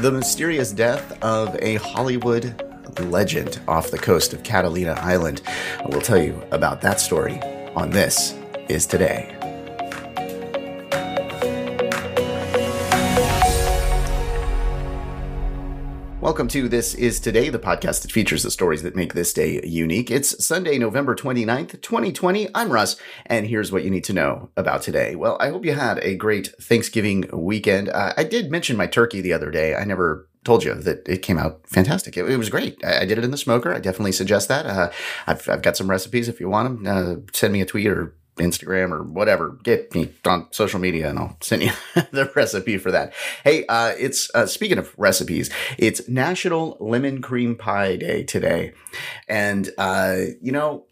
The mysterious death of a Hollywood legend off the coast of Catalina Island. We'll tell you about that story on This Is Today. Welcome to This Is Today, the podcast that features the stories that make this day unique. It's Sunday, November 29th, 2020. I'm Russ, and here's what you need to know about today. Well, I hope you had a great Thanksgiving weekend. Uh, I did mention my turkey the other day. I never told you that it came out fantastic. It, it was great. I, I, did it in the smoker. I definitely suggest that. Uh, I've, I've got some recipes if you want them. Uh, send me a tweet or Instagram or whatever. Get me on social media and I'll send you the recipe for that. Hey, uh, it's uh, speaking of recipes, it's National Lemon Cream Pie Day today. And, uh, you know,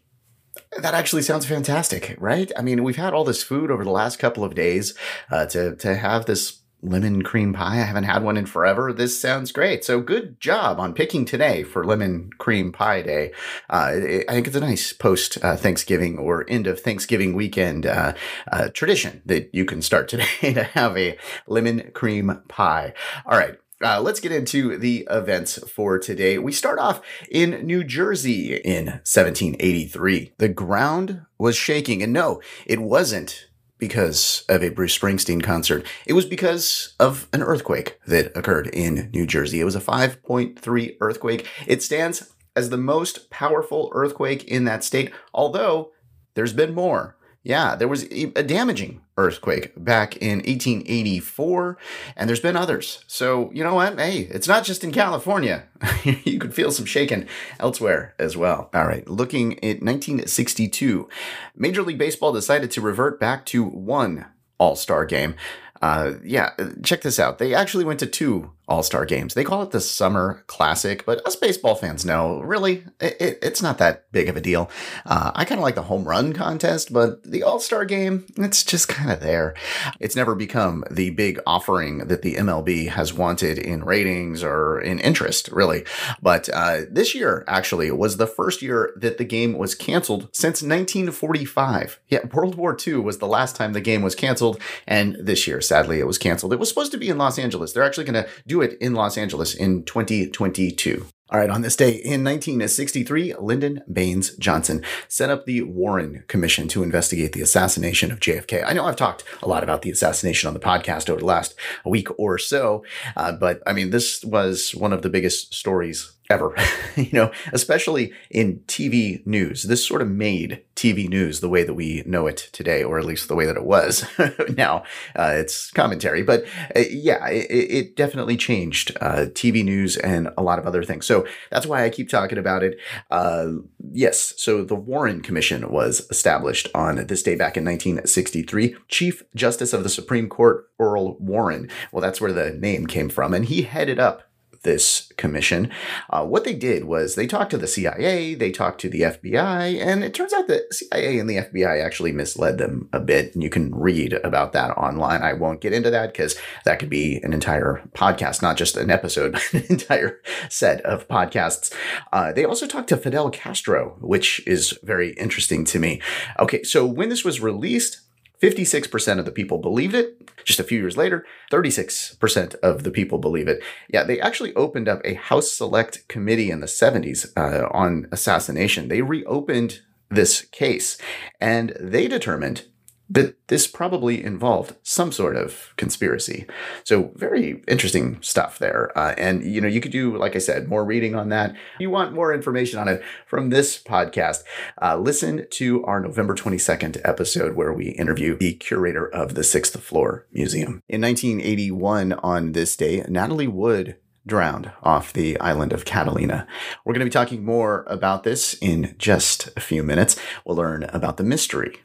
that actually sounds fantastic, right? I mean, we've had all this food over the last couple of days uh, to to have this lemon cream pie. I haven't had one in forever. This sounds great. So good job on picking today for lemon cream pie day. Uh, I think it's a nice post uh, Thanksgiving or end of Thanksgiving weekend uh, uh tradition that you can start today to have a lemon cream pie. All right. Uh, let's get into the events for today. We start off in New Jersey in 1783. The ground was shaking, and no, it wasn't because of a Bruce Springsteen concert. It was because of an earthquake that occurred in New Jersey. It was a 5.3 earthquake. It stands as the most powerful earthquake in that state, although there's been more. Yeah, there was a damaging earthquake back in 1884, and there's been others. So, you know what? Hey, it's not just in California. you could feel some shaking elsewhere as well. All right, looking at 1962, Major League Baseball decided to revert back to one all star game. Uh, yeah, check this out. They actually went to two all Star games. They call it the Summer Classic, but us baseball fans know really it, it, it's not that big of a deal. Uh, I kind of like the home run contest, but the All Star game, it's just kind of there. It's never become the big offering that the MLB has wanted in ratings or in interest, really. But uh, this year, actually, was the first year that the game was canceled since 1945. Yeah, World War II was the last time the game was canceled, and this year, sadly, it was canceled. It was supposed to be in Los Angeles. They're actually going to do it in Los Angeles in 2022. All right, on this day in 1963, Lyndon Baines Johnson set up the Warren Commission to investigate the assassination of JFK. I know I've talked a lot about the assassination on the podcast over the last week or so, uh, but I mean, this was one of the biggest stories ever, you know, especially in TV news. This sort of made TV news the way that we know it today, or at least the way that it was. now uh, it's commentary, but uh, yeah, it, it, definitely changed uh, TV news and a lot of other things. So that's why I keep talking about it. Uh, yes, so the Warren Commission was established on this day back in 1963. Chief Justice of the Supreme Court, Earl Warren, well, that's where the name came from, and he headed up this commission. Uh, what they did was they talked to the CIA, they talked to the FBI, and it turns out that CIA and the FBI actually misled them a bit. And you can read about that online. I won't get into that because that could be an entire podcast, not just an episode, but an entire set of podcasts. Uh, they also talked to Fidel Castro, which is very interesting to me. Okay, so when this was released, 56% of the people believed it. Just a few years later, 36% of the people believe it. Yeah, they actually opened up a House Select Committee in the 70s uh, on assassination. They reopened this case and they determined that this probably involved some sort of conspiracy. So very interesting stuff there. Uh, and you know, you could do, like I said, more reading on that. If you want more information on it from this podcast? Uh, listen to our November 22nd episode where we interview the curator of the Sixth Floor Museum. In 1981, on this day, Natalie Wood drowned off the island of Catalina. We're going to be talking more about this in just a few minutes. We'll learn about the mystery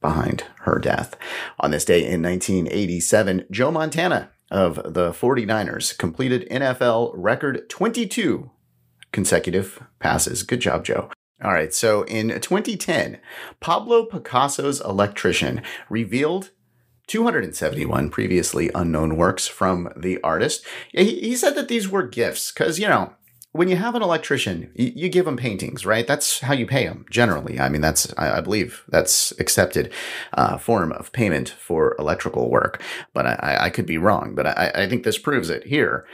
behind her death. On this day in 1987, Joe Montana of the 49ers completed NFL record 22 consecutive passes. Good job, Joe. All right, so in 2010, Pablo Picasso's electrician revealed 271 previously unknown works from the artist. He, he said that these were gifts because, you know, when you have an electrician, you, you, give them paintings, right? That's how you pay them generally. I mean, that's, I, I believe that's accepted uh, form of payment for electrical work, but I, I could be wrong, but I, I think this proves it here.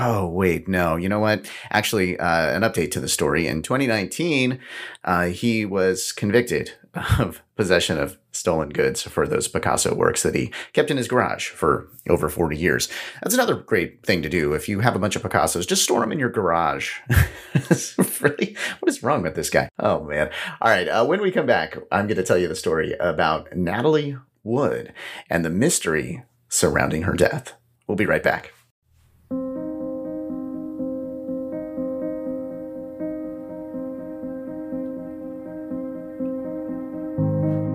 Oh, wait, no. You know what? Actually, uh, an update to the story. In 2019, uh, he was convicted of possession of stolen goods for those Picasso works that he kept in his garage for over 40 years. That's another great thing to do. If you have a bunch of Picassos, just store them in your garage. really? What is wrong with this guy? Oh, man. All right. Uh, when we come back, I'm going to tell you the story about Natalie Wood and the mystery surrounding her death. We'll be right back.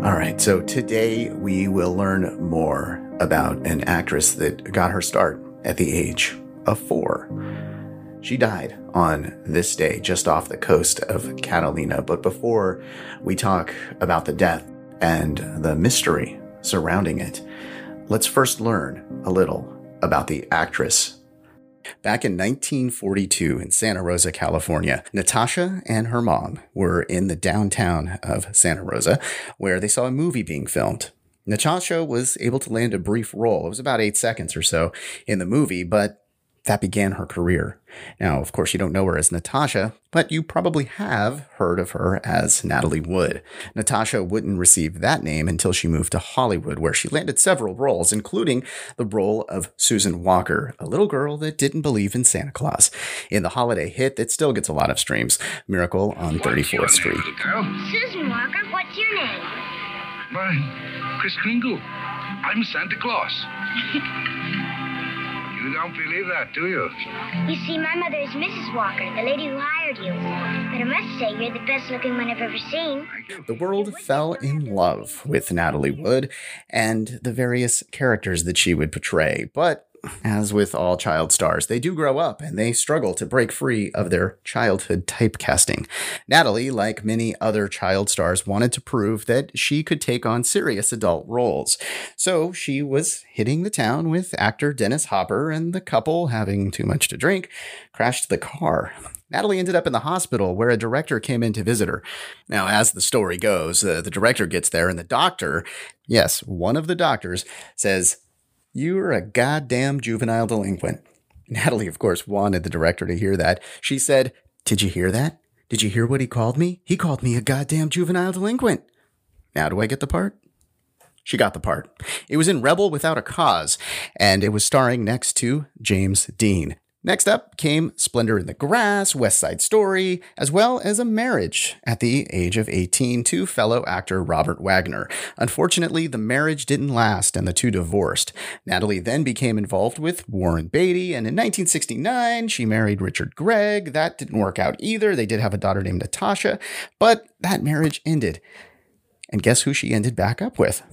All right, so today we will learn more about an actress that got her start at the age of four. She died on this day just off the coast of Catalina. But before we talk about the death and the mystery surrounding it, let's first learn a little about the actress Back in 1942 in Santa Rosa, California, Natasha and her mom were in the downtown of Santa Rosa where they saw a movie being filmed. Natasha was able to land a brief role. It was about eight seconds or so in the movie, but that began her career. Now, of course, you don't know her as Natasha, but you probably have heard of her as Natalie Wood. Natasha wouldn't receive that name until she moved to Hollywood, where she landed several roles, including the role of Susan Walker, a little girl that didn't believe in Santa Claus, in the holiday hit that still gets a lot of streams, Miracle on 34th Street. Susan Walker, what's your name? Why, Kris Kringle. I'm Santa Claus. You don't believe that, do you? You see, my mother is Mrs. Walker, the lady who hired you. But I must say, you're the best looking one I've ever seen. The world fell in love with Natalie Wood and the various characters that she would portray, but as with all child stars, they do grow up and they struggle to break free of their childhood typecasting. Natalie, like many other child stars, wanted to prove that she could take on serious adult roles. So she was hitting the town with actor Dennis Hopper, and the couple, having too much to drink, crashed the car. Natalie ended up in the hospital where a director came in to visit her. Now, as the story goes, uh, the director gets there, and the doctor, yes, one of the doctors, says, you're a goddamn juvenile delinquent. Natalie, of course, wanted the director to hear that. She said, Did you hear that? Did you hear what he called me? He called me a goddamn juvenile delinquent. Now, do I get the part? She got the part. It was in Rebel Without a Cause, and it was starring next to James Dean. Next up came Splendor in the Grass, West Side Story, as well as a marriage at the age of 18 to fellow actor Robert Wagner. Unfortunately, the marriage didn't last and the two divorced. Natalie then became involved with Warren Beatty, and in 1969, she married Richard Gregg. That didn't work out either. They did have a daughter named Natasha, but that marriage ended. And guess who she ended back up with?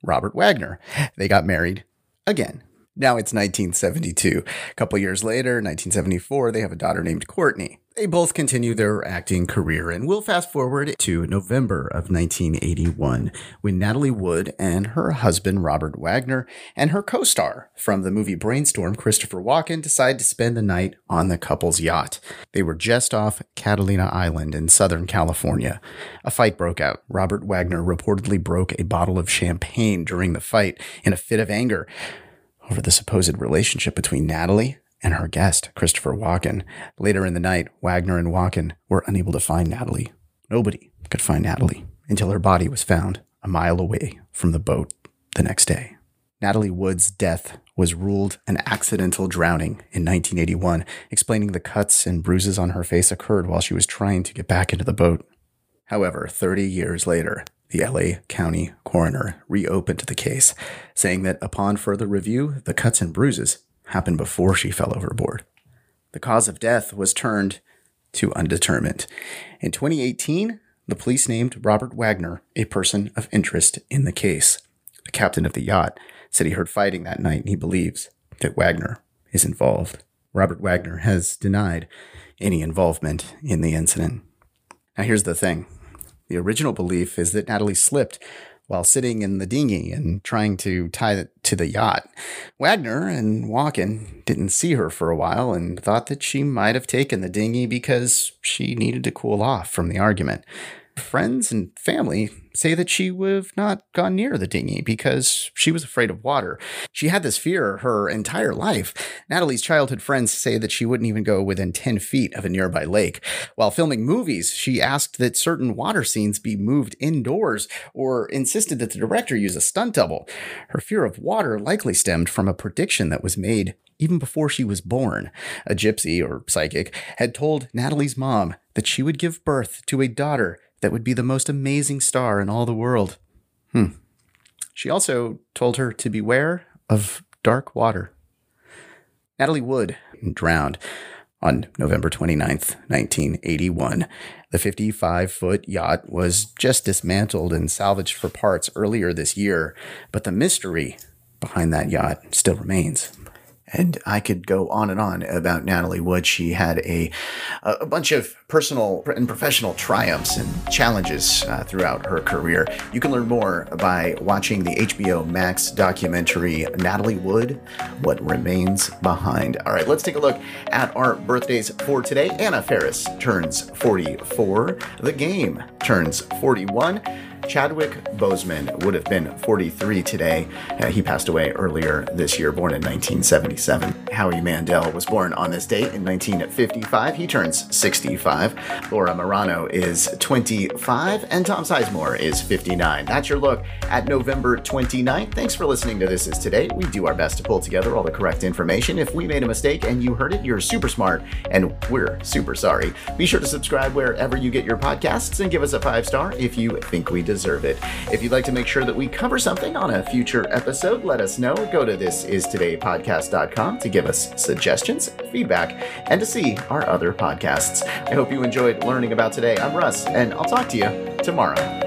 Robert Wagner. They got married again. Now it's 1972. A couple years later, 1974, they have a daughter named Courtney. They both continue their acting career, and we'll fast forward to November of 1981 when Natalie Wood and her husband Robert Wagner and her co star from the movie Brainstorm, Christopher Walken, decide to spend the night on the couple's yacht. They were just off Catalina Island in Southern California. A fight broke out. Robert Wagner reportedly broke a bottle of champagne during the fight in a fit of anger over the supposed relationship between Natalie and her guest, Christopher Walken. Later in the night, Wagner and Walken were unable to find Natalie. Nobody could find Natalie until her body was found a mile away from the boat the next day. Natalie Wood's death was ruled an accidental drowning in 1981, explaining the cuts and bruises on her face occurred while she was trying to get back into the boat. However, 30 years later, the LA County coroner reopened the case, saying that upon further review, the cuts and bruises happened before she fell overboard. The cause of death was turned to undetermined. In 2018, the police named Robert Wagner a person of interest in the case. The captain of the yacht said he heard fighting that night and he believes that Wagner is involved. Robert Wagner has denied any involvement in the incident. Now, here's the thing the original belief is that Natalie slipped while sitting in the dinghy and trying to tie it to the yacht. Wagner and Walken didn't see her for a while and thought that she might have taken the dinghy because she needed to cool off from the argument. Friends and family say that she would have not gone near the dinghy because she was afraid of water. She had this fear her entire life. Natalie's childhood friends say that she wouldn't even go within 10 feet of a nearby lake. While filming movies, she asked that certain water scenes be moved indoors or insisted that the director use a stunt double. Her fear of water likely stemmed from a prediction that was made even before she was born. A gypsy or psychic had told Natalie's mom that she would give birth to a daughter that would be the most amazing star in all the world. Hmm. She also told her to beware of dark water. Natalie Wood drowned on November 29th, 1981. The 55 foot yacht was just dismantled and salvaged for parts earlier this year, but the mystery behind that yacht still remains. And I could go on and on about Natalie Wood. She had a, a bunch of personal and professional triumphs and challenges uh, throughout her career. You can learn more by watching the HBO Max documentary Natalie Wood What Remains Behind. All right, let's take a look at our birthdays for today. Anna Faris turns 44, The Game turns 41. Chadwick Boseman would have been 43 today. Uh, he passed away earlier this year, born in 1977. Howie Mandel was born on this date in 1955. He turns 65. Laura Marano is 25, and Tom Sizemore is 59. That's your look at November 29th. Thanks for listening to This Is Today. We do our best to pull together all the correct information. If we made a mistake and you heard it, you're super smart, and we're super sorry. Be sure to subscribe wherever you get your podcasts and give us a five star if you think we deserve deserve it. If you'd like to make sure that we cover something on a future episode, let us know. Go to thisistodaypodcast.com to give us suggestions, feedback, and to see our other podcasts. I hope you enjoyed learning about today. I'm Russ, and I'll talk to you tomorrow.